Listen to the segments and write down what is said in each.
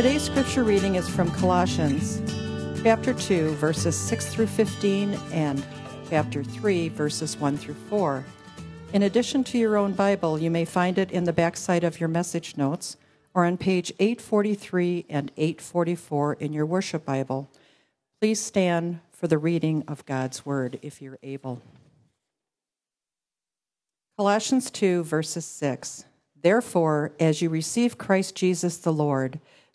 Today's scripture reading is from Colossians chapter 2, verses 6 through 15, and chapter 3, verses 1 through 4. In addition to your own Bible, you may find it in the backside of your message notes or on page 843 and 844 in your worship Bible. Please stand for the reading of God's Word if you're able. Colossians 2, verses 6. Therefore, as you receive Christ Jesus the Lord,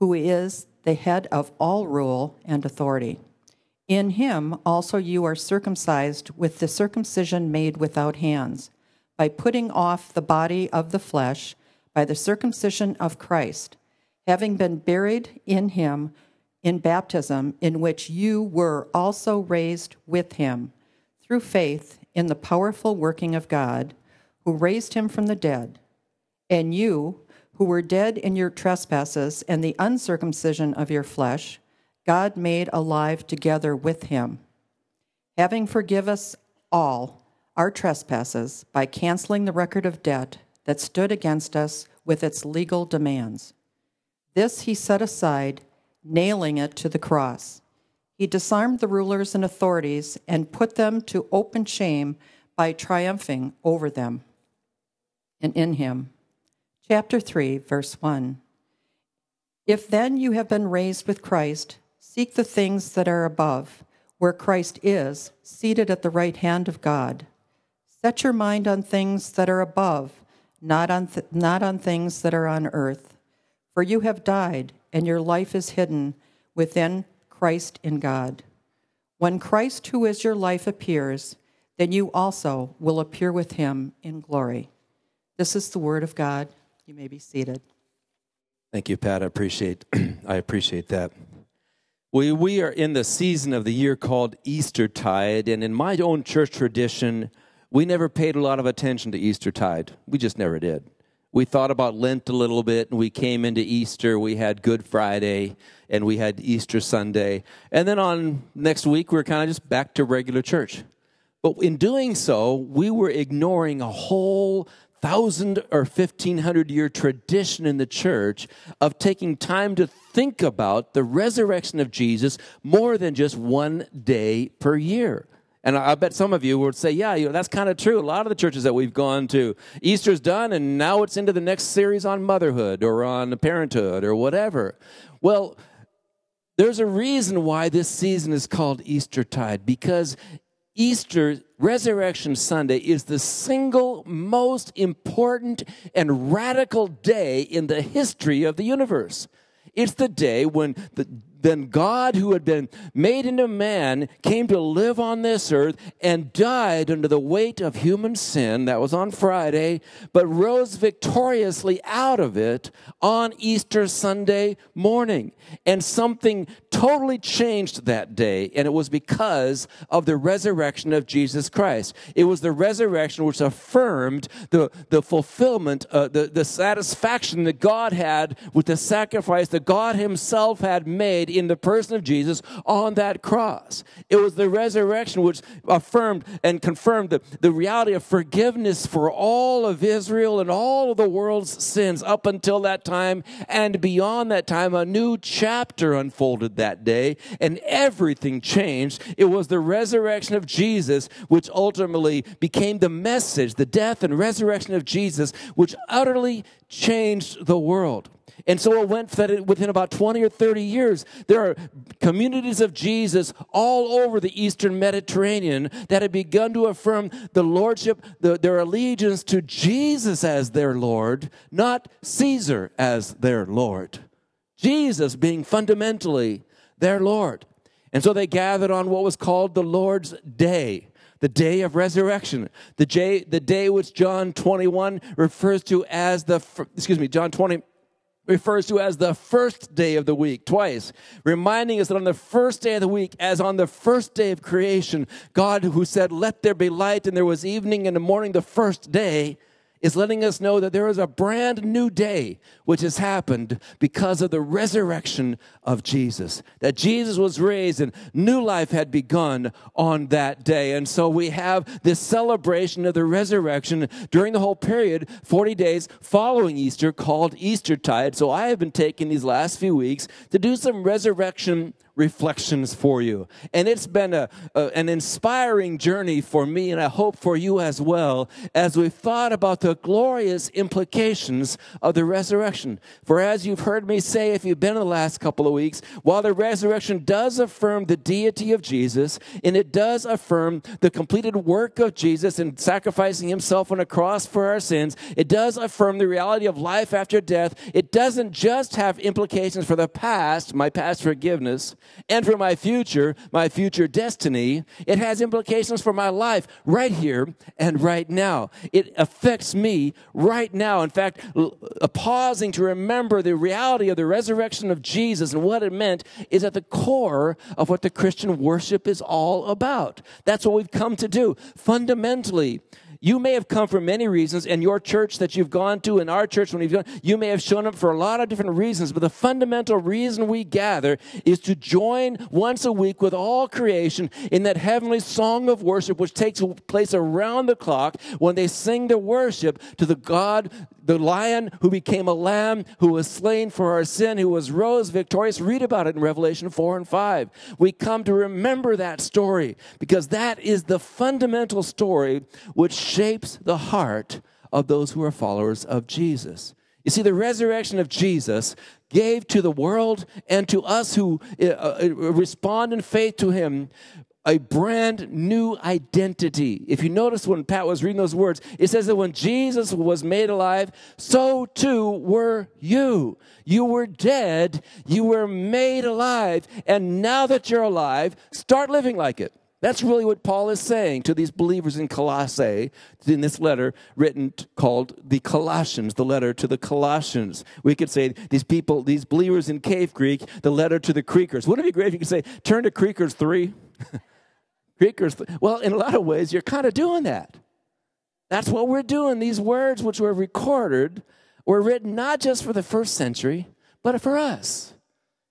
who is the head of all rule and authority. In him also you are circumcised with the circumcision made without hands, by putting off the body of the flesh by the circumcision of Christ, having been buried in him in baptism, in which you were also raised with him through faith in the powerful working of God, who raised him from the dead and you, who were dead in your trespasses and the uncircumcision of your flesh, God made alive together with him, having forgive us all our trespasses by canceling the record of debt that stood against us with its legal demands. This he set aside, nailing it to the cross. He disarmed the rulers and authorities and put them to open shame by triumphing over them. And in him, chapter 3, verse 1. If then you have been raised with Christ, seek the things that are above, where Christ is, seated at the right hand of God. Set your mind on things that are above, not on, th- not on things that are on earth. For you have died, and your life is hidden within Christ in God. When Christ, who is your life, appears, then you also will appear with him in glory. This is the word of God. You may be seated. Thank you, Pat. I appreciate I appreciate that. We we are in the season of the year called Eastertide, and in my own church tradition, we never paid a lot of attention to Eastertide. We just never did. We thought about Lent a little bit, and we came into Easter. We had Good Friday, and we had Easter Sunday, and then on next week we we're kind of just back to regular church. But in doing so, we were ignoring a whole thousand or fifteen hundred year tradition in the church of taking time to think about the resurrection of Jesus more than just one day per year. And I bet some of you would say, yeah, you know, that's kind of true. A lot of the churches that we've gone to, Easter's done, and now it's into the next series on motherhood or on parenthood or whatever. Well, there's a reason why this season is called Eastertide because Easter, Resurrection Sunday, is the single most important and radical day in the history of the universe. It's the day when the, then God, who had been made into man, came to live on this earth and died under the weight of human sin. That was on Friday, but rose victoriously out of it on Easter Sunday morning. And something totally changed that day, and it was because of the resurrection of Jesus Christ. It was the resurrection which affirmed the, the fulfillment, uh, the, the satisfaction that God had with the sacrifice that God Himself had made in the person of Jesus on that cross. It was the resurrection which affirmed and confirmed the, the reality of forgiveness for all of Israel and all of the world's sins up until that time and beyond that time. A new chapter unfolded that day and everything changed. It was the resurrection of Jesus which ultimately became the message, the death and resurrection of Jesus, which utterly changed the world. And so it went that within about 20 or 30 years, there are communities of Jesus all over the Eastern Mediterranean that had begun to affirm the lordship, the, their allegiance to Jesus as their Lord, not Caesar as their Lord. Jesus being fundamentally their Lord. And so they gathered on what was called the Lord's Day the day of resurrection, the day, the day which John 21 refers to as the, excuse me, John 20, refers to as the first day of the week, twice, reminding us that on the first day of the week, as on the first day of creation, God who said, Let there be light, and there was evening and the morning, the first day, is letting us know that there is a brand new day which has happened because of the resurrection of Jesus. That Jesus was raised and new life had begun on that day. And so we have this celebration of the resurrection during the whole period, 40 days following Easter, called Eastertide. So I have been taking these last few weeks to do some resurrection reflections for you. And it's been a, a, an inspiring journey for me, and I hope for you as well, as we've thought about the glorious implications of the resurrection. For as you've heard me say, if you've been in the last couple of weeks, while the resurrection does affirm the deity of Jesus, and it does affirm the completed work of Jesus in sacrificing himself on a cross for our sins, it does affirm the reality of life after death. It doesn't just have implications for the past, my past forgiveness, and for my future, my future destiny. It has implications for my life right here and right now. It affects me right now. In fact, pausing to remember the reality of the resurrection of Jesus and what it meant is at the core of what the Christian worship is all about. That's what we've come to do. Fundamentally, you may have come for many reasons, and your church that you've gone to, and our church when you've gone, you may have shown up for a lot of different reasons, but the fundamental reason we gather is to join once a week with all creation in that heavenly song of worship, which takes place around the clock when they sing the worship to the God the lion who became a lamb, who was slain for our sin, who was rose victorious. Read about it in Revelation 4 and 5. We come to remember that story because that is the fundamental story which shapes the heart of those who are followers of Jesus. You see, the resurrection of Jesus gave to the world and to us who uh, uh respond in faith to him a brand new identity. If you notice when Pat was reading those words, it says that when Jesus was made alive, so too were you. You were dead, you were made alive, and now that you're alive, start living like it. That's really what Paul is saying to these believers in Colossae in this letter written called the Colossians, the letter to the Colossians. We could say these people, these believers in Cave Creek, the letter to the Creekers. Wouldn't it be great if you could say, turn to Creekers 3? well, in a lot of ways, you're kind of doing that. That's what we're doing. These words, which were recorded, were written not just for the first century, but for us.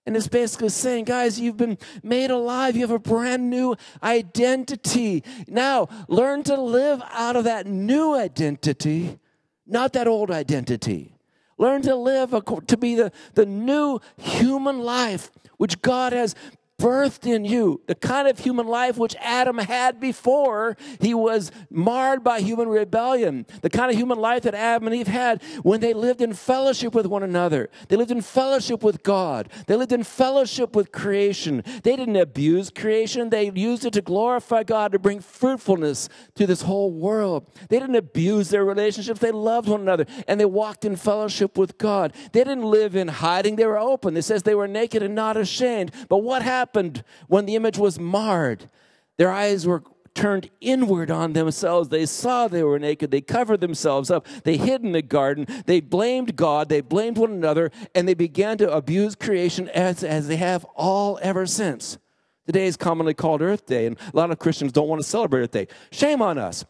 And it's basically saying, guys, you've been made alive. You have a brand new identity. Now, learn to live out of that new identity, not that old identity. Learn to live to be the, the new human life which God has birthed in you, the kind of human life which Adam had before he was marred by human rebellion, the kind of human life that Adam and Eve had when they lived in fellowship with one another. They lived in fellowship with God. They lived in fellowship with creation. They didn't abuse creation, they used it to glorify God, to bring fruitfulness to this whole world. They didn't abuse their relationships, they loved one another and they walked in fellowship with God. They didn't live in hiding, they were open. It says they were naked and not ashamed. But what happened? Happened when the image was marred? Their eyes were turned inward on themselves. They saw they were naked. They covered themselves up. They hid in the garden. They blamed God. They blamed one another. And they began to abuse creation as, as they have all ever since. Today is commonly called Earth Day, and a lot of Christians don't want to celebrate Earth Day. Shame on us.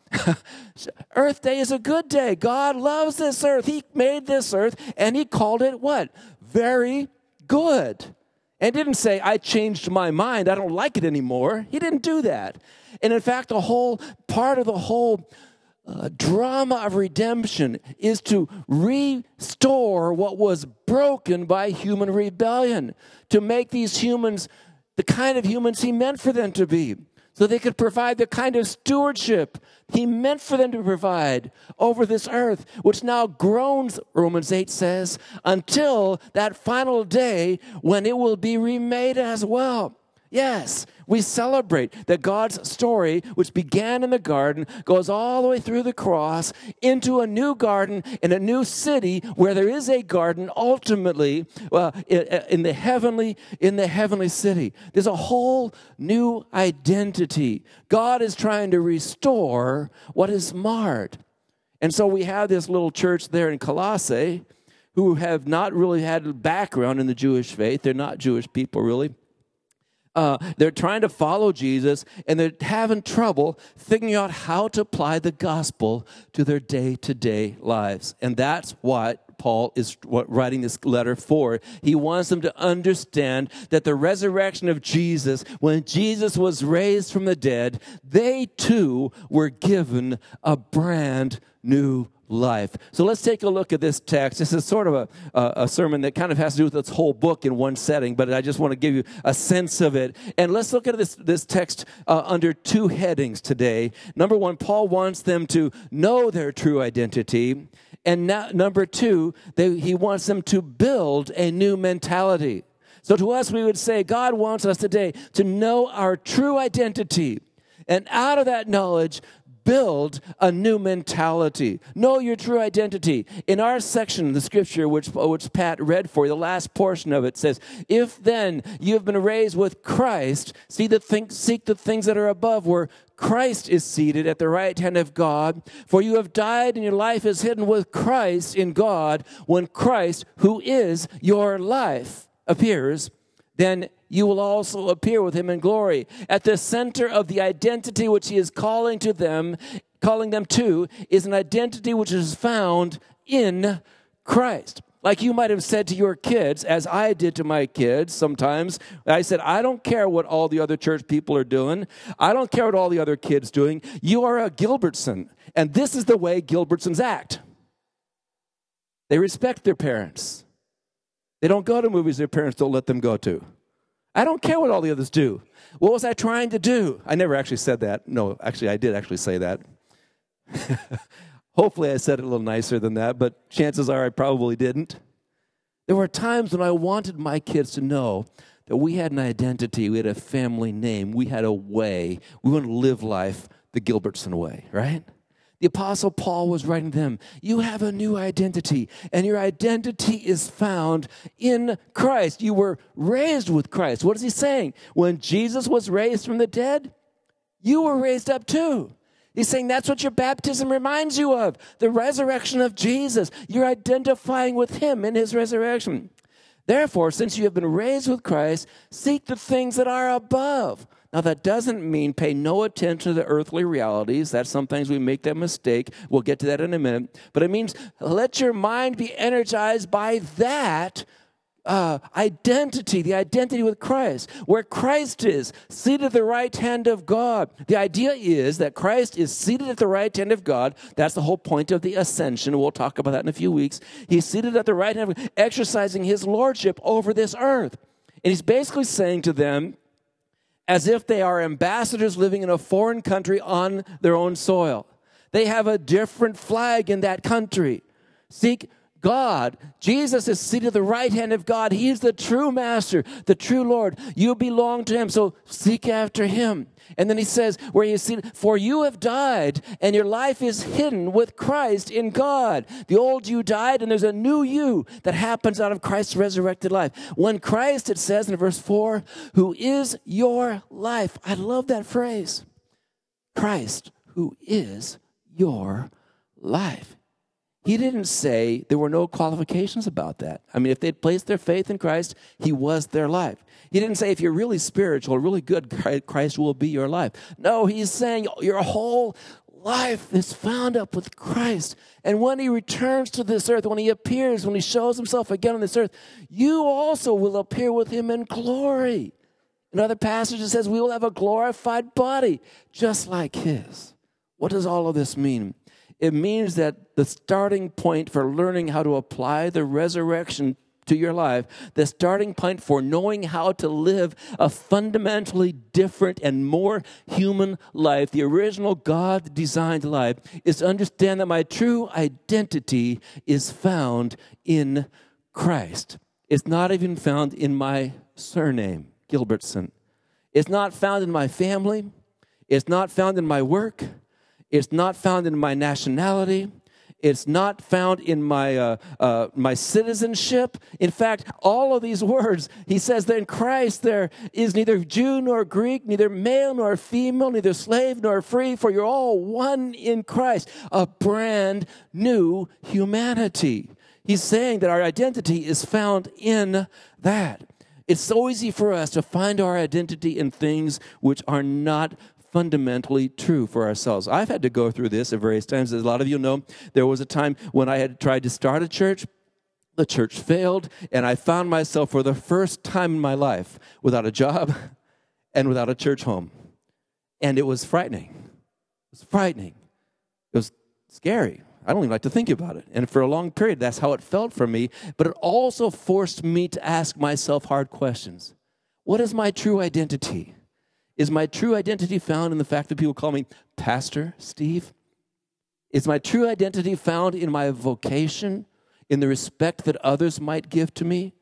earth Day is a good day. God loves this earth. He made this earth, and He called it what? Very good. And didn't say, I changed my mind, I don't like it anymore. He didn't do that. And in fact, the whole part of the whole uh, drama of redemption is to restore what was broken by human rebellion, to make these humans the kind of humans he meant for them to be so they could provide the kind of stewardship he meant for them to provide over this earth, which now groans, Romans 8 says, until that final day when it will be remade as well. Yes, we celebrate that God's story, which began in the garden, goes all the way through the cross into a new garden in a new city where there is a garden ultimately uh, in the heavenly in the heavenly city. There's a whole new identity. God is trying to restore what is marred. And so we have this little church there in Colossae who have not really had a background in the Jewish faith. They're not Jewish people, really. Uh, they're trying to follow Jesus and they're having trouble figuring out how to apply the gospel to their day to day lives. And that's what Paul is writing this letter for. He wants them to understand that the resurrection of Jesus, when Jesus was raised from the dead, they too were given a brand new life. So let's take a look at this text. This is sort of a, a, sermon that kind of has to do with this whole book in one setting, but I just want to give you a sense of it. And let's look at this, this text uh, under two headings today. Number one, Paul wants them to know their true identity. And now, number two, they, he wants them to build a new mentality. So to us, we would say, God wants us today to know our true identity. And out of that knowledge, build a new mentality. Know your true identity. In our section of the scripture, which, which Pat read for you, the last portion of it says, If then you have been raised with Christ, see the thing, seek the things that are above, where Christ is seated at the right hand of God. For you have died, and your life is hidden with Christ in God. When Christ, who is your life, appears, then you will also appear with him in glory. At the center of the identity which he is calling to them, calling them to, is an identity which is found in Christ. Like you might have said to your kids, as I did to my kids sometimes, I said, I don't care what all the other church people are doing. I don't care what all the other kids doing. You are a Gilbertson. And this is the way Gilbertsons act. They respect their parents. They don't go to movies their parents don't let them go to. I don't care what all the others do. What was I trying to do? I never actually said that. No, actually, I did actually say that. Hopefully, I said it a little nicer than that, but chances are I probably didn't. There were times when I wanted my kids to know that we had an identity, we had a family name, we had a way. We want to live life the Gilbertson way, right? The Apostle Paul was writing to them, You have a new identity, and your identity is found in Christ. You were raised with Christ. What is he saying? When Jesus was raised from the dead, you were raised up too. He's saying that's what your baptism reminds you of the resurrection of Jesus. You're identifying with him in his resurrection. Therefore, since you have been raised with Christ, seek the things that are above now, that doesn't mean pay no attention to the earthly realities. That sometimes we make that mistake. We'll get to that in a minute. But it means let your mind be energized by that uh, identity, the identity with Christ, where Christ is seated at the right hand of God. The idea is that Christ is seated at the right hand of God. That's the whole point of the ascension. We'll talk about that in a few weeks. He's seated at the right hand, of, exercising his lordship over this earth. And he's basically saying to them, as if they are ambassadors living in a foreign country on their own soil. They have a different flag in that country. Seek God. Jesus is seated at the right hand of God. He is the true master, the true Lord. You belong to him, so seek after him. And then he says, where you see, for you have died, and your life is hidden with Christ in God. The old you died, and there's a new you that happens out of Christ's resurrected life. When Christ, it says in verse 4, who is your life. I love that phrase. Christ, who is your life. He didn't say there were no qualifications about that. I mean, if they'd placed their faith in Christ, He was their life. He didn't say if you're really spiritual, really good, Christ will be your life. No, He's saying your whole life is found up with Christ. And when He returns to this earth, when He appears, when He shows Himself again on this earth, you also will appear with Him in glory. Another passage says we will have a glorified body just like His. What does all of this mean? It means that the starting point for learning how to apply the resurrection to your life, the starting point for knowing how to live a fundamentally different and more human life, the original God designed life, is to understand that my true identity is found in Christ. It's not even found in my surname, Gilbertson. It's not found in my family. It's not found in my work. It's not found in my nationality. It's not found in my, uh, uh, my citizenship. In fact, all of these words, he says that in Christ there is neither Jew nor Greek, neither male nor female, neither slave nor free, for you're all one in Christ, a brand new humanity. He's saying that our identity is found in that. It's so easy for us to find our identity in things which are not fundamentally true for ourselves. I've had to go through this at various times. As a lot of you know, there was a time when I had tried to start a church. The church failed, and I found myself for the first time in my life without a job and without a church home. And it was frightening. It was frightening. It was scary. I don't even like to think about it. And for a long period, that's how it felt for me. But it also forced me to ask myself hard questions. What is my true identity? Is my true identity found in the fact that people call me Pastor Steve? Is my true identity found in my vocation, in the respect that others might give to me?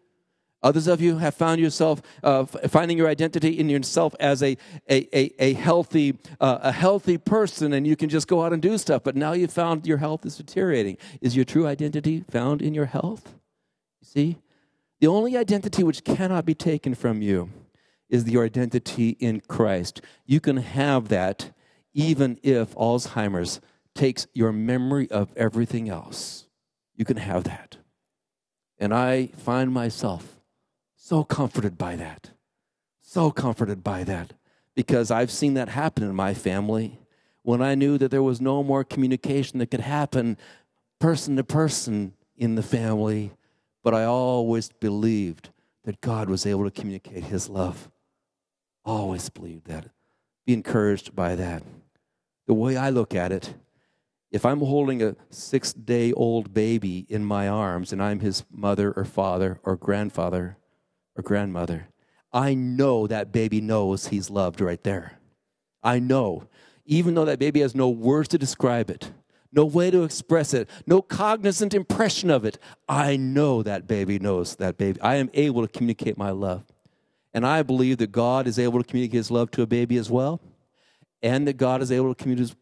Others of you have found yourself uh, finding your identity in yourself as a, a, a, a healthy, uh, a healthy person, and you can just go out and do stuff. But now you found your health is deteriorating. Is your true identity found in your health? You see? The only identity which cannot be taken from you is your identity in Christ. You can have that even if Alzheimer's takes your memory of everything else. You can have that. And I find myself so comforted by that. So comforted by that. Because I've seen that happen in my family when I knew that there was no more communication that could happen person to person in the family. But I always believed that God was able to communicate His love. Always believe that. Be encouraged by that. The way I look at it, if I'm holding a six day old baby in my arms and I'm his mother or father or grandfather, or grandmother, I know that baby knows he's loved right there. I know. Even though that baby has no words to describe it, no way to express it, no cognizant impression of it, I know that baby knows that baby. I am able to communicate my love. And I believe that God is able to communicate his love to a baby as well, and that God is able to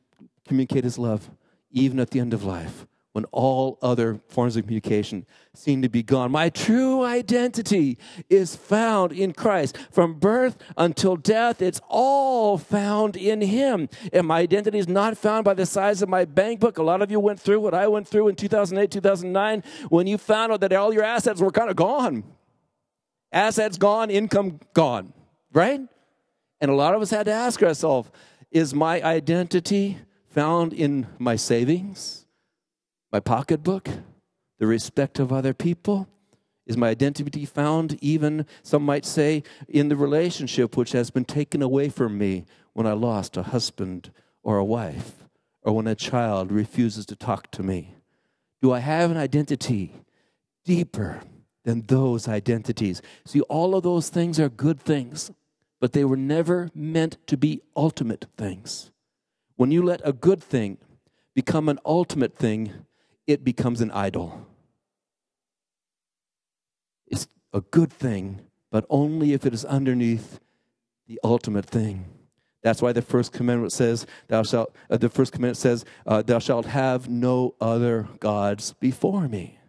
communicate his love even at the end of life when all other forms of communication seem to be gone. My true identity is found in Christ. From birth until death, it's all found in Him. And my identity is not found by the size of my bank book. A lot of you went through what I went through in 2008, 2009, when you found out that all your assets were kind of gone. Assets gone, income gone, right? And a lot of us had to ask ourselves is my identity found in my savings? my pocketbook, the respect of other people? Is my identity found even, some might say, in the relationship which has been taken away from me when I lost a husband or a wife, or when a child refuses to talk to me? Do I have an identity deeper than those identities? See, all of those things are good things, but they were never meant to be ultimate things. When you let a good thing become an ultimate thing, it becomes an idol. It's a good thing, but only if it is underneath the ultimate thing. That's why the first commandment says, "Thou shalt." Uh, the first commandment says, uh, "Thou shalt have no other gods before me."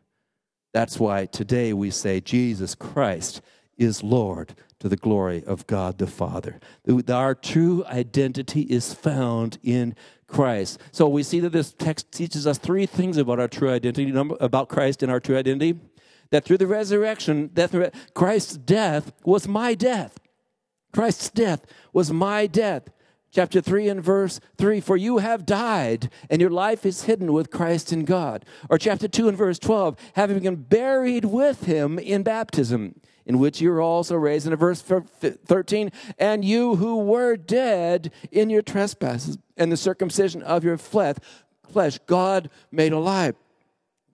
That's why today we say Jesus Christ is Lord to the glory of God the Father. Our true identity is found in Christ. So we see that this text teaches us three things about our true identity, about Christ and our true identity. That through the resurrection, death, Christ's death was my death. Christ's death was my death. Chapter 3 and verse 3 For you have died, and your life is hidden with Christ in God. Or chapter 2 and verse 12 Having been buried with him in baptism in which you are also raised. In verse 13, and you who were dead in your trespasses and the circumcision of your flesh God made alive.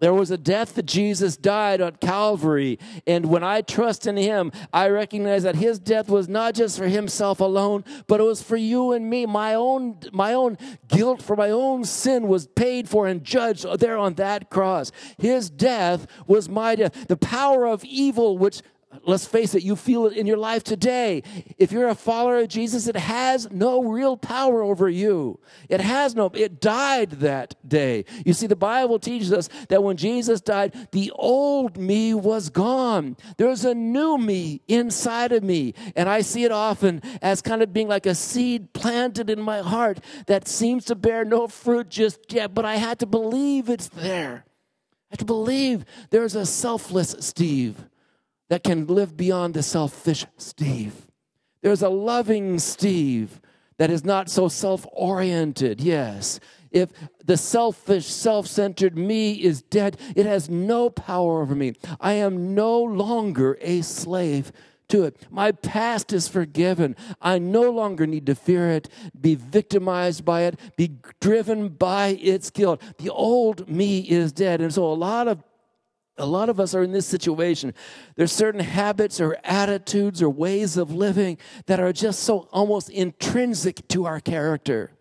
There was a death that Jesus died on Calvary. And when I trust in him, I recognize that his death was not just for himself alone, but it was for you and me. My own, my own guilt for my own sin was paid for and judged there on that cross. His death was my death. The power of evil, which let's face it, you feel it in your life today. If you're a follower of Jesus, it has no real power over you. It has no, it died that day. You see, the Bible teaches us that when Jesus died, the old me was gone. There's a new me inside of me. And I see it often as kind of being like a seed planted in my heart that seems to bear no fruit just yet, but I had to believe it's there. I have to believe there's a selfless Steve that can live beyond the selfish Steve. There's a loving Steve that is not so self oriented. Yes. If the selfish, self centered me is dead, it has no power over me. I am no longer a slave to it. My past is forgiven. I no longer need to fear it, be victimized by it, be driven by its guilt. The old me is dead. And so a lot of a lot of us are in this situation. There's certain habits or attitudes or ways of living that are just so almost intrinsic to our character.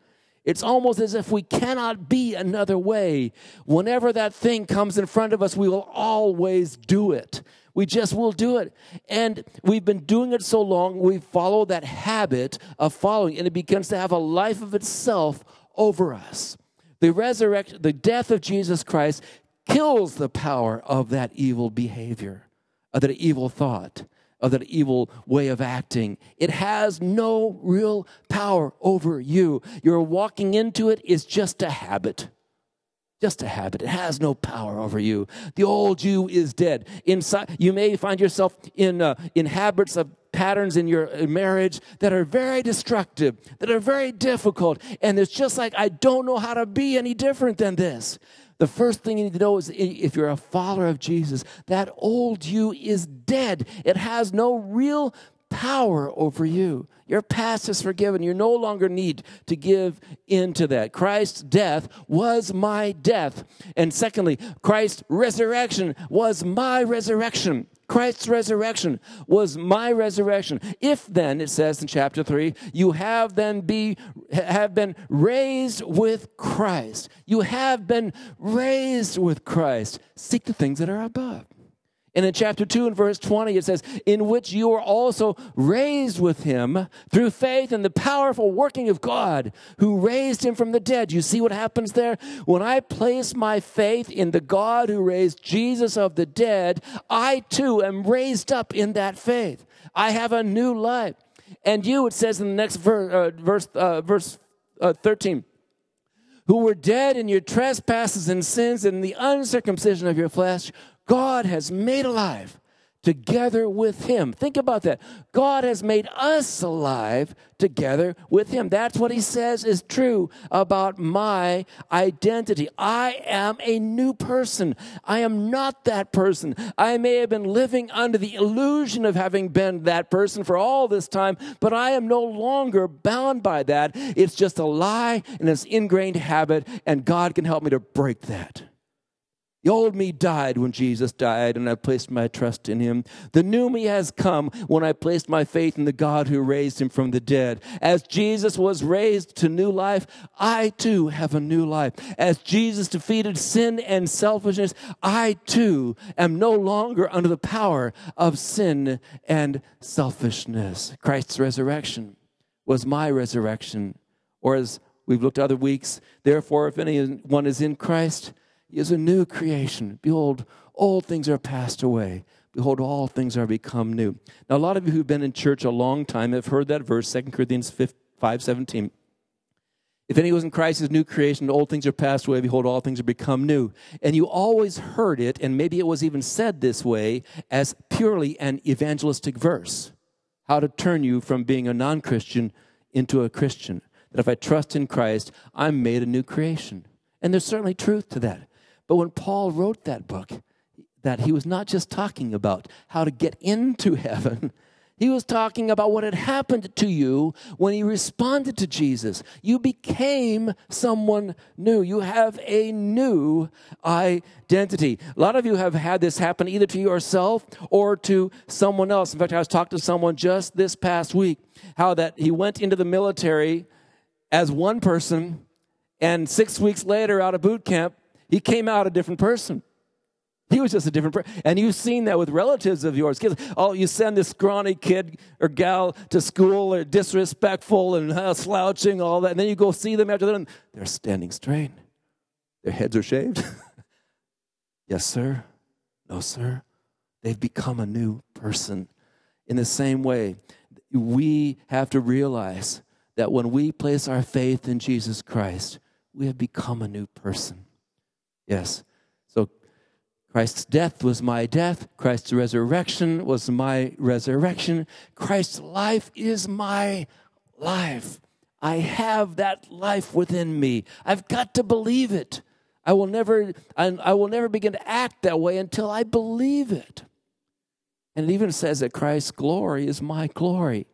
It's almost as if we cannot be another way. Whenever that thing comes in front of us, we will always do it. We just will do it. And we've been doing it so long, we follow that habit of following, and it begins to have a life of itself over us. The resurrection, the death of Jesus Christ kills the power of that evil behavior, of that evil thought, of that evil way of acting. It has no real power over you. Your walking into it is just a habit just a habit. It has no power over you. The old you is dead. Inside, you may find yourself in uh, in habits of patterns in your marriage that are very destructive, that are very difficult, and it's just like I don't know how to be any different than this. The first thing you need to know is if you're a follower of Jesus, that old you is dead. It has no real power over you. Your past is forgiven. You no longer need to give into that. Christ's death was my death. And secondly, Christ's resurrection was my resurrection. Christ's resurrection was my resurrection. If then, it says in chapter 3, you have then be have been raised with Christ. You have been raised with Christ. Seek the things that are above. And in chapter 2 and verse 20, it says, In which you are also raised with him through faith in the powerful working of God who raised him from the dead. You see what happens there? When I place my faith in the God who raised Jesus of the dead, I too am raised up in that faith. I have a new life. And you, it says in the next verse, uh, verse, uh, verse uh, 13, who were dead in your trespasses and sins and the uncircumcision of your flesh, God has made alive together with him. Think about that. God has made us alive together with him. That's what he says is true about my identity. I am a new person. I am not that person. I may have been living under the illusion of having been that person for all this time, but I am no longer bound by that. It's just a lie and it's ingrained habit, and God can help me to break that. The old me died when Jesus died, and I placed my trust in him. The new me has come when I placed my faith in the God who raised him from the dead. As Jesus was raised to new life, I too have a new life. As Jesus defeated sin and selfishness, I too am no longer under the power of sin and selfishness. Christ's resurrection was my resurrection. Or as we've looked other weeks, therefore, if anyone is in Christ, is a new creation. Behold, old things are passed away. Behold, all things are become new. Now, a lot of you who've been in church a long time have heard that verse, 2 Corinthians 5 17. If any was in Christ is new creation, old things are passed away, behold, all things are become new. And you always heard it, and maybe it was even said this way, as purely an evangelistic verse. How to turn you from being a non Christian into a Christian. That if I trust in Christ, I'm made a new creation. And there's certainly truth to that. But when Paul wrote that book, that he was not just talking about how to get into heaven. He was talking about what had happened to you when you responded to Jesus. You became someone new. You have a new identity. A lot of you have had this happen either to yourself or to someone else. In fact, I was talking to someone just this past week how that he went into the military as one person and 6 weeks later out of boot camp he came out a different person. He was just a different person. And you've seen that with relatives of yours. Kids, oh, you send this scrawny kid or gal to school, or disrespectful and uh, slouching, all that. And then you go see them after that, and they're standing straight. Their heads are shaved. yes, sir. No, sir. They've become a new person. In the same way, we have to realize that when we place our faith in Jesus Christ, we have become a new person. Yes. So Christ's death was my death. Christ's resurrection was my resurrection. Christ's life is my life. I have that life within me. I've got to believe it. I will never, I, will never begin to act that way until I believe it. And it even says that Christ's glory is my glory.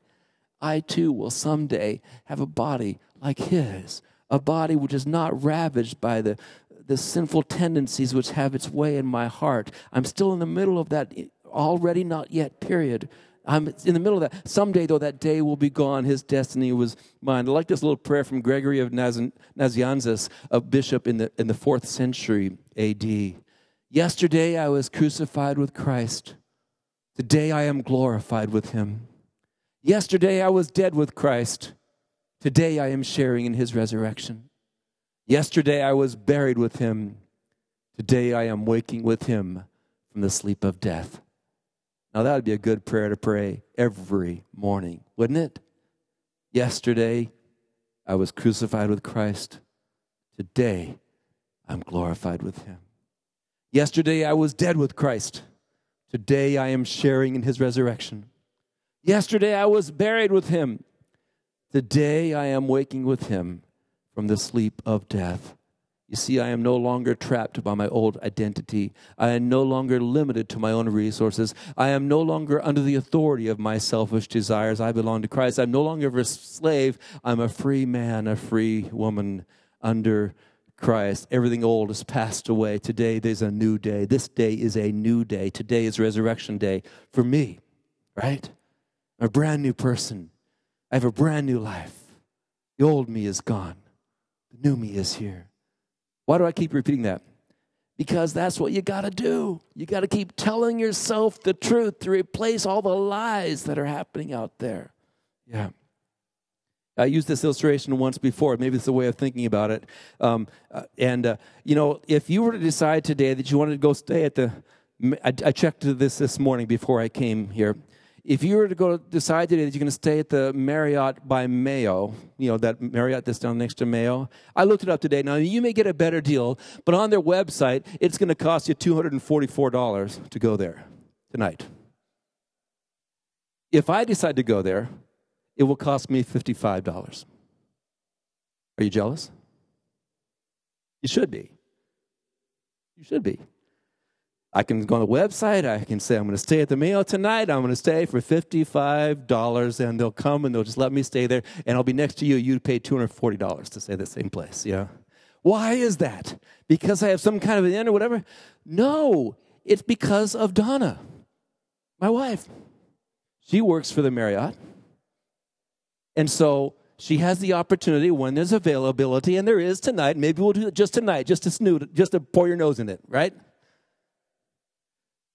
I too will someday have a body like his, a body which is not ravaged by the, the sinful tendencies which have its way in my heart. I'm still in the middle of that already not yet period. I'm in the middle of that. Someday, though, that day will be gone. His destiny was mine. I like this little prayer from Gregory of Nazianzus, a bishop in the, in the fourth century AD. Yesterday I was crucified with Christ. Today I am glorified with him. Yesterday I was dead with Christ. Today I am sharing in his resurrection. Yesterday I was buried with him. Today I am waking with him from the sleep of death. Now, that would be a good prayer to pray every morning, wouldn't it? Yesterday, I was crucified with Christ. Today, I'm glorified with him. Yesterday, I was dead with Christ. Today, I am sharing in his resurrection. Yesterday, I was buried with him. Today, I am waking with him from the sleep of death. You see, I am no longer trapped by my old identity. I am no longer limited to my own resources. I am no longer under the authority of my selfish desires. I belong to Christ. I'm no longer a slave. I'm a free man, a free woman under Christ. Everything old has passed away. Today there's a new day. This day is a new day. Today is resurrection day for me, right? I'm a brand new person. I have a brand new life. The old me is gone, the new me is here. Why do I keep repeating that? Because that's what you got to do. You got to keep telling yourself the truth to replace all the lies that are happening out there. Yeah. I used this illustration once before. Maybe it's a way of thinking about it. Um, uh, and, uh, you know, if you were to decide today that you wanted to go stay at the, I, I checked this this morning before I came here if you were to go decide today that you're going to stay at the Marriott by Mayo, you know, that Marriott that's down next to Mayo, I looked it up today. Now, you may get a better deal, but on their website, it's going to cost you $244 to go there tonight. If I decide to go there, it will cost me $55. Are you jealous? You should be. You should be. I can go on the website. I can say, I'm going to stay at the Mayo tonight. I'm going to stay for $55, and they'll come and they'll just let me stay there, and I'll be next to you. You'd pay $240 to stay at the same place. Yeah. Why is that? Because I have some kind of an end or whatever? No, it's because of Donna, my wife. She works for the Marriott. And so she has the opportunity when there's availability, and there is tonight. Maybe we'll do it just tonight, just to snoot, just to pour your nose in it, right?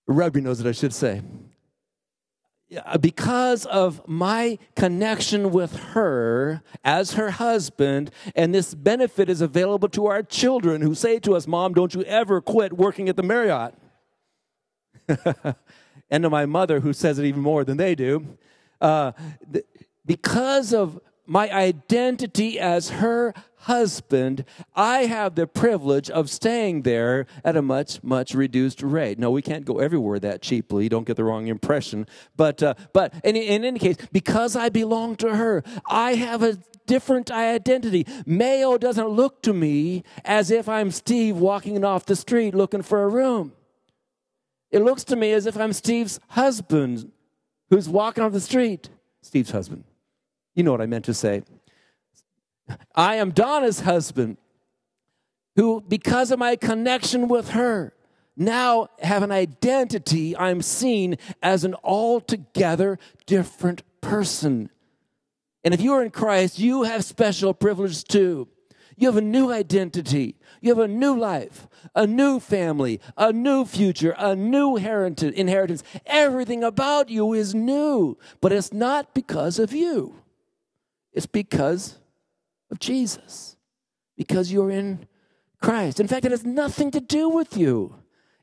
Rub knows that I should say. Because of my connection with her as her husband, and this benefit is available to our children who say to us, Mom, don't you ever quit working at the Marriott. and to my mother, who says it even more than they do. Uh, because of my identity as her husband, I have the privilege of staying there at a much, much reduced rate. No, we can't go everywhere that cheaply. Don't get the wrong impression. But, uh, but in, in any case, because I belong to her, I have a different identity. Mayo doesn't look to me as if I'm Steve walking off the street looking for a room. It looks to me as if I'm Steve's husband who's walking off the street. Steve's husband. You know what I meant to say. I am Donna's husband, who, because of my connection with her, now have an identity. I'm seen as an altogether different person. And if you are in Christ, you have special privileges too. You have a new identity. You have a new life, a new family, a new future, a new inheritance. Everything about you is new, but it's not because of you. It's because of Jesus, because you're in Christ. In fact, it has nothing to do with you,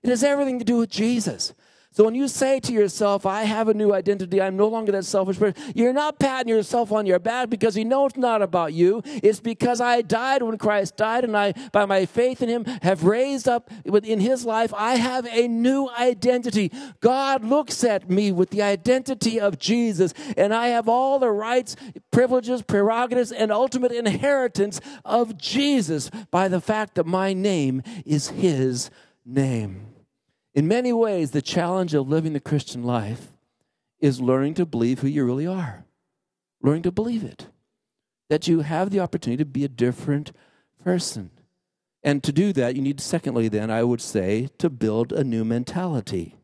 it has everything to do with Jesus. So when you say to yourself, I have a new identity, I'm no longer that selfish person, you're not patting yourself on your back because you know it's not about you. It's because I died when Christ died and I, by my faith in him, have raised up in his life. I have a new identity. God looks at me with the identity of Jesus and I have all the rights, privileges, prerogatives, and ultimate inheritance of Jesus by the fact that my name is his name. In many ways, the challenge of living the Christian life is learning to believe who you really are, learning to believe it, that you have the opportunity to be a different person. And to do that, you need, secondly, then, I would say, to build a new mentality.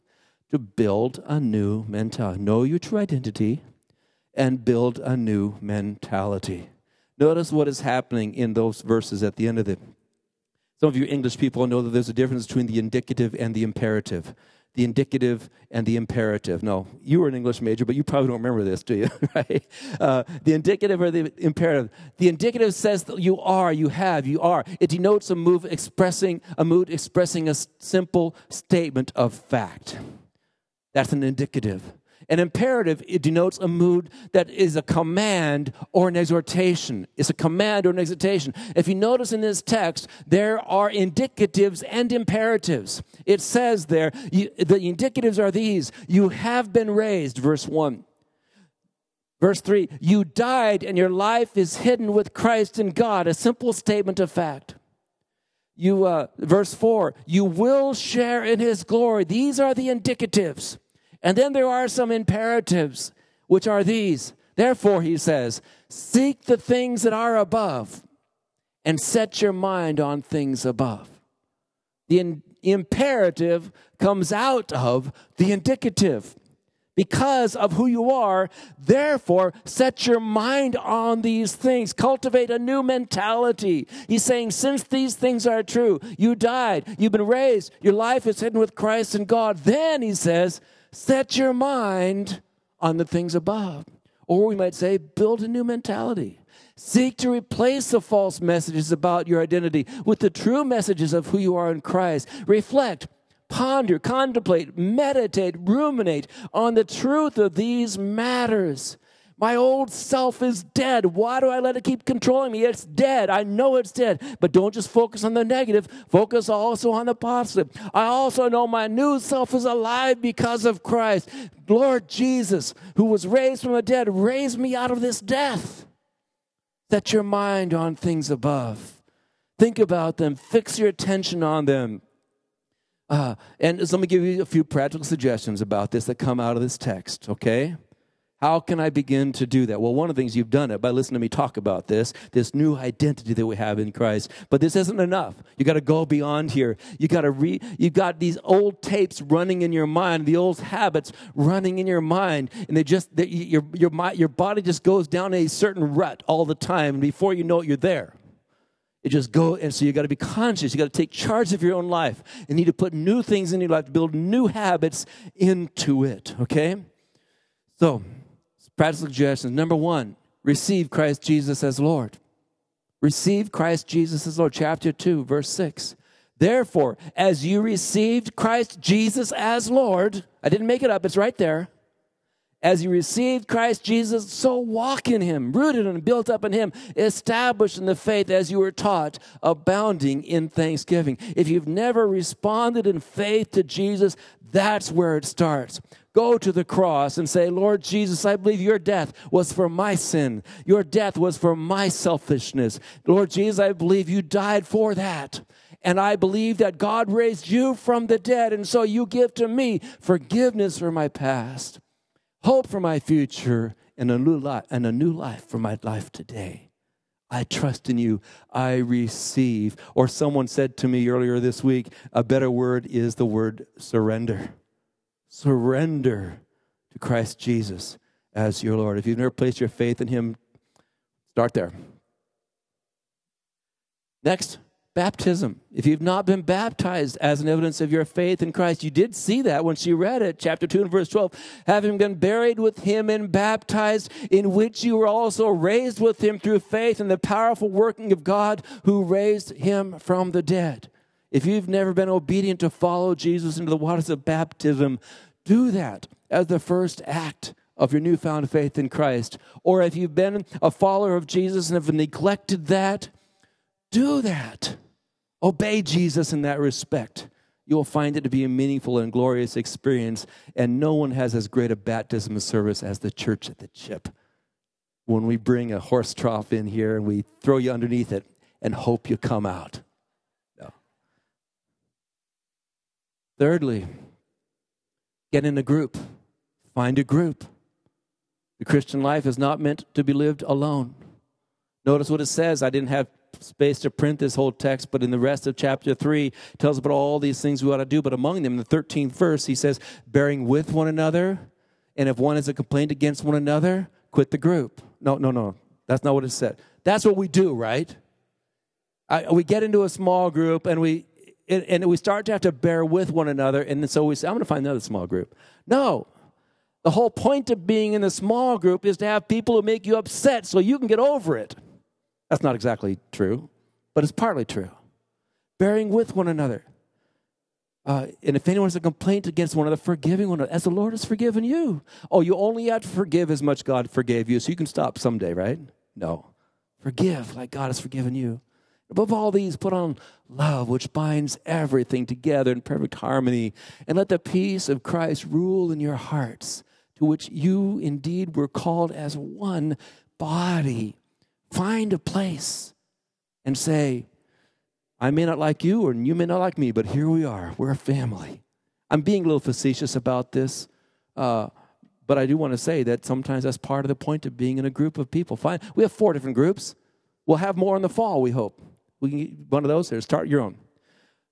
To build a new mentality. Know your true identity and build a new mentality. Notice what is happening in those verses at the end of it. Some of you English people know that there's a difference between the indicative and the imperative. The indicative and the imperative. No, you were an English major, but you probably don't remember this, do you? right? Uh, the indicative or the imperative. The indicative says that you are, you have, you are. It denotes a move expressing a mood expressing a simple statement of fact. That's an indicative. An imperative, it denotes a mood that is a command or an exhortation. It's a command or an exhortation. If you notice in this text, there are indicatives and imperatives. It says there, you, the indicatives are these You have been raised, verse 1. Verse 3, you died and your life is hidden with Christ in God, a simple statement of fact. You, uh, verse 4, you will share in his glory. These are the indicatives. And then there are some imperatives, which are these. Therefore, he says, seek the things that are above and set your mind on things above. The in- imperative comes out of the indicative. Because of who you are, therefore, set your mind on these things. Cultivate a new mentality. He's saying, since these things are true, you died, you've been raised, your life is hidden with Christ and God. Then, he says, Set your mind on the things above. Or we might say, build a new mentality. Seek to replace the false messages about your identity with the true messages of who you are in Christ. Reflect, ponder, contemplate, meditate, ruminate on the truth of these matters. My old self is dead. Why do I let it keep controlling me? It's dead. I know it's dead. But don't just focus on the negative, focus also on the positive. I also know my new self is alive because of Christ. Lord Jesus, who was raised from the dead, raised me out of this death. Set your mind on things above. Think about them, fix your attention on them. Uh, and let me give you a few practical suggestions about this that come out of this text, okay? How can I begin to do that? Well, one of the things you've done it by listening to me talk about this, this new identity that we have in Christ. But this isn't enough. You got to go beyond here. You got to re, you got these old tapes running in your mind, the old habits running in your mind, and they just they, your your your body just goes down a certain rut all the time, and before you know it, you're there. It just go, and so you got to be conscious. You got to take charge of your own life. You need to put new things in your life, build new habits into it. Okay, so Practical suggestions. Number one, receive Christ Jesus as Lord. Receive Christ Jesus as Lord. Chapter 2, verse 6. Therefore, as you received Christ Jesus as Lord, I didn't make it up, it's right there. As you received Christ Jesus, so walk in him, rooted and built up in him, established in the faith as you were taught, abounding in thanksgiving. If you've never responded in faith to Jesus, that's where it starts. Go to the cross and say, Lord Jesus, I believe your death was for my sin. Your death was for my selfishness. Lord Jesus, I believe you died for that. And I believe that God raised you from the dead. And so you give to me forgiveness for my past, hope for my future, and a new life, and a new life for my life today. I trust in you. I receive. Or someone said to me earlier this week, a better word is the word surrender surrender to Christ Jesus as your Lord. If you've never placed your faith in Him, start there. Next, baptism. If you've not been baptized as an evidence of your faith in Christ, you did see that when she read it, chapter 2 and verse 12. Having been buried with him and baptized, in which you were also raised with him through faith in the powerful working of God who raised him from the dead. If you've never been obedient to follow Jesus into the waters of baptism, do that as the first act of your newfound faith in Christ. Or if you've been a follower of Jesus and have neglected that, do that. Obey Jesus in that respect. You will find it to be a meaningful and glorious experience, and no one has as great a baptism of service as the church at the chip. When we bring a horse trough in here and we throw you underneath it and hope you come out. No. Thirdly, get in a group. Find a group. The Christian life is not meant to be lived alone. Notice what it says. I didn't have space to print this whole text, but in the rest of chapter 3 tells about all these things we ought to do. But among them, the 13th verse, he says, bearing with one another, and if one has a complaint against one another, quit the group. No, no, no. That's not what it said. That's what we do, right? I, we get into a small group and we and we start to have to bear with one another, and so we say, "I'm going to find another small group." No, the whole point of being in a small group is to have people who make you upset so you can get over it. That's not exactly true, but it's partly true. Bearing with one another. Uh, and if anyone has a complaint against one another, forgiving one another, as the Lord has forgiven you. Oh, you only had to forgive as much God forgave you, so you can stop someday, right? No. Forgive like God has forgiven you. Above all these, put on love, which binds everything together in perfect harmony, and let the peace of Christ rule in your hearts, to which you indeed were called as one body Find a place and say, I may not like you, or you may not like me, but here we are. We're a family. I'm being a little facetious about this, uh, but I do want to say that sometimes that's part of the point of being in a group of people. Fine. We have four different groups. We'll have more in the fall, we hope. We can get one of those there. Start your own.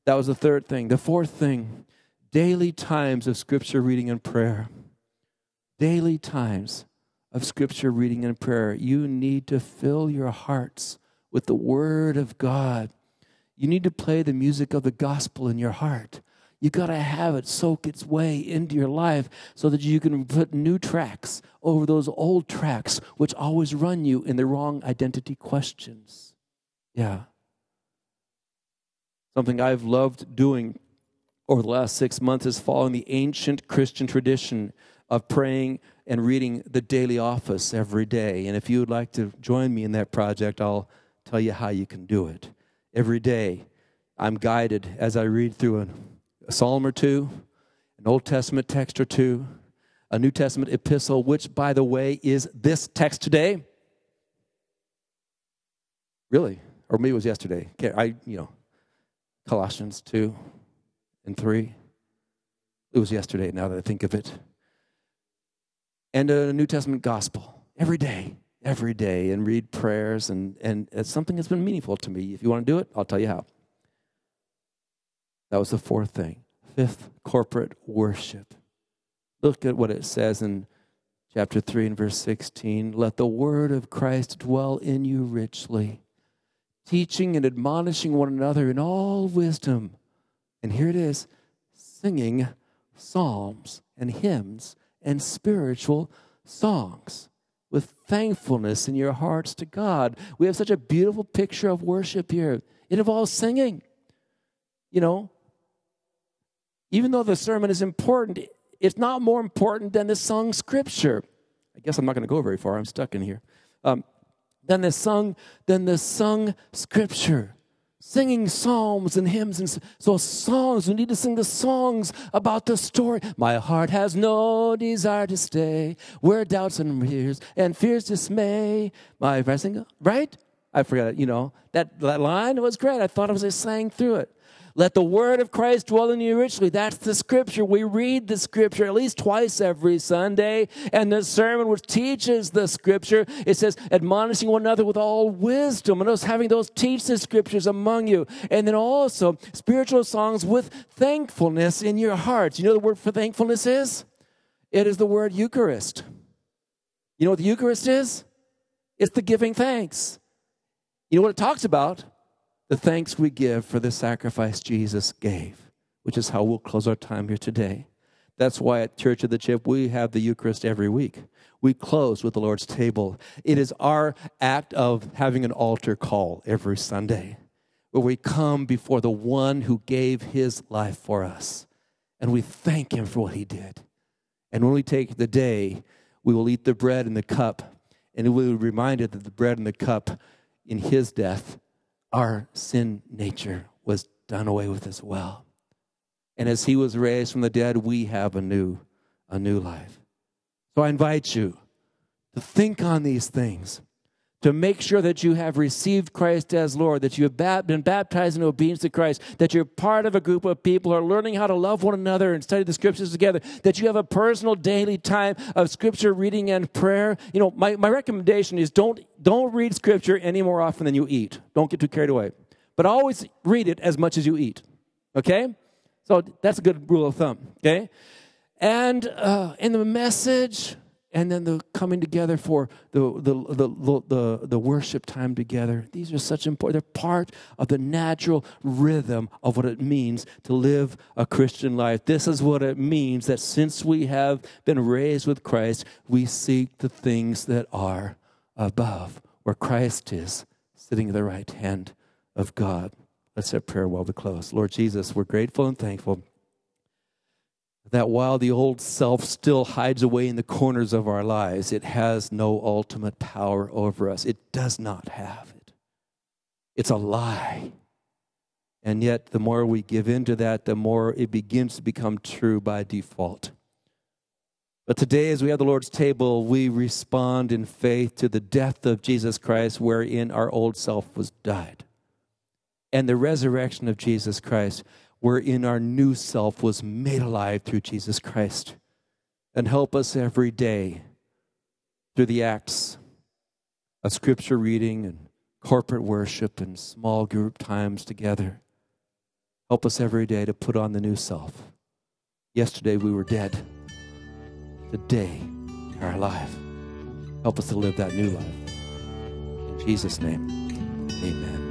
That was the third thing. The fourth thing daily times of scripture reading and prayer. Daily times of scripture reading and prayer. You need to fill your hearts with the Word of God. You need to play the music of the gospel in your heart. You got to have it soak its way into your life so that you can put new tracks over those old tracks, which always run you in the wrong identity questions. Yeah. Something I've loved doing over the last six months is following the ancient Christian tradition of praying and reading the daily office every day. And if you would like to join me in that project, I'll tell you how you can do it. Every day, I'm guided as I read through a, a psalm or two, an Old Testament text or two, a New Testament epistle, which, by the way, is this text today. Really? Or maybe it was yesterday. I, you know, Colossians 2 and 3. It was yesterday now that I think of it and a New Testament gospel every day, every day, and read prayers. And, and it's something that's been meaningful to me. If you want to do it, I'll tell you how. That was the fourth thing. Fifth, corporate worship. Look at what it says in chapter 3 and verse 16. Let the word of Christ dwell in you richly, teaching and admonishing one another in all wisdom. And here it is singing psalms and hymns and spiritual songs with thankfulness in your hearts to God. We have such a beautiful picture of worship here. It involves singing. You know, even though the sermon is important, it's not more important than the sung scripture. I guess I'm not going to go very far. I'm stuck in here. Um, than the sung, than the sung scripture singing psalms and hymns and so songs we need to sing the songs about the story. My heart has no desire to stay where doubts and fears and fears dismay. My right? I forgot you know that, that line was great. I thought i was just sang through it let the word of Christ dwell in you richly. That's the scripture. We read the scripture at least twice every Sunday. And the sermon which teaches the scripture, it says, admonishing one another with all wisdom. And us having those teach the scriptures among you. And then also spiritual songs with thankfulness in your hearts. You know the word for thankfulness is? It is the word Eucharist. You know what the Eucharist is? It's the giving thanks. You know what it talks about? The thanks we give for the sacrifice Jesus gave, which is how we'll close our time here today. That's why at Church of the Chip, we have the Eucharist every week. We close with the Lord's table. It is our act of having an altar call every Sunday where we come before the one who gave his life for us and we thank him for what he did. And when we take the day, we will eat the bread and the cup, and we will be reminded that the bread and the cup in his death, our sin nature was done away with as well. And as he was raised from the dead, we have a new, a new life. So I invite you to think on these things to make sure that you have received Christ as Lord, that you have been baptized in obedience to Christ, that you're part of a group of people who are learning how to love one another and study the scriptures together, that you have a personal daily time of scripture reading and prayer. You know, my, my recommendation is don't, don't read scripture any more often than you eat. Don't get too carried away. But always read it as much as you eat. Okay? So that's a good rule of thumb. Okay? And uh, in the message, and then the coming together for the, the, the, the, the, worship time together. These are such important, they're part of the natural rhythm of what it means to live a Christian life. This is what it means that since we have been raised with Christ, we seek the things that are above, where Christ is, sitting at the right hand of God. Let's have prayer while we close. Lord Jesus, we're grateful and thankful that while the old self still hides away in the corners of our lives, it has no ultimate power over us. It does not have it. It's a lie. And yet, the more we give into that, the more it begins to become true by default. But today, as we have the Lord's table, we respond in faith to the death of Jesus Christ, wherein our old self was died, and the resurrection of Jesus Christ, wherein our new self was made alive through Jesus Christ. And help us every day through the acts of scripture reading and corporate worship and small group times together. Help us every day to put on the new self. Yesterday we were dead. Today we are alive. Help us to live that new life. In Jesus' name, amen.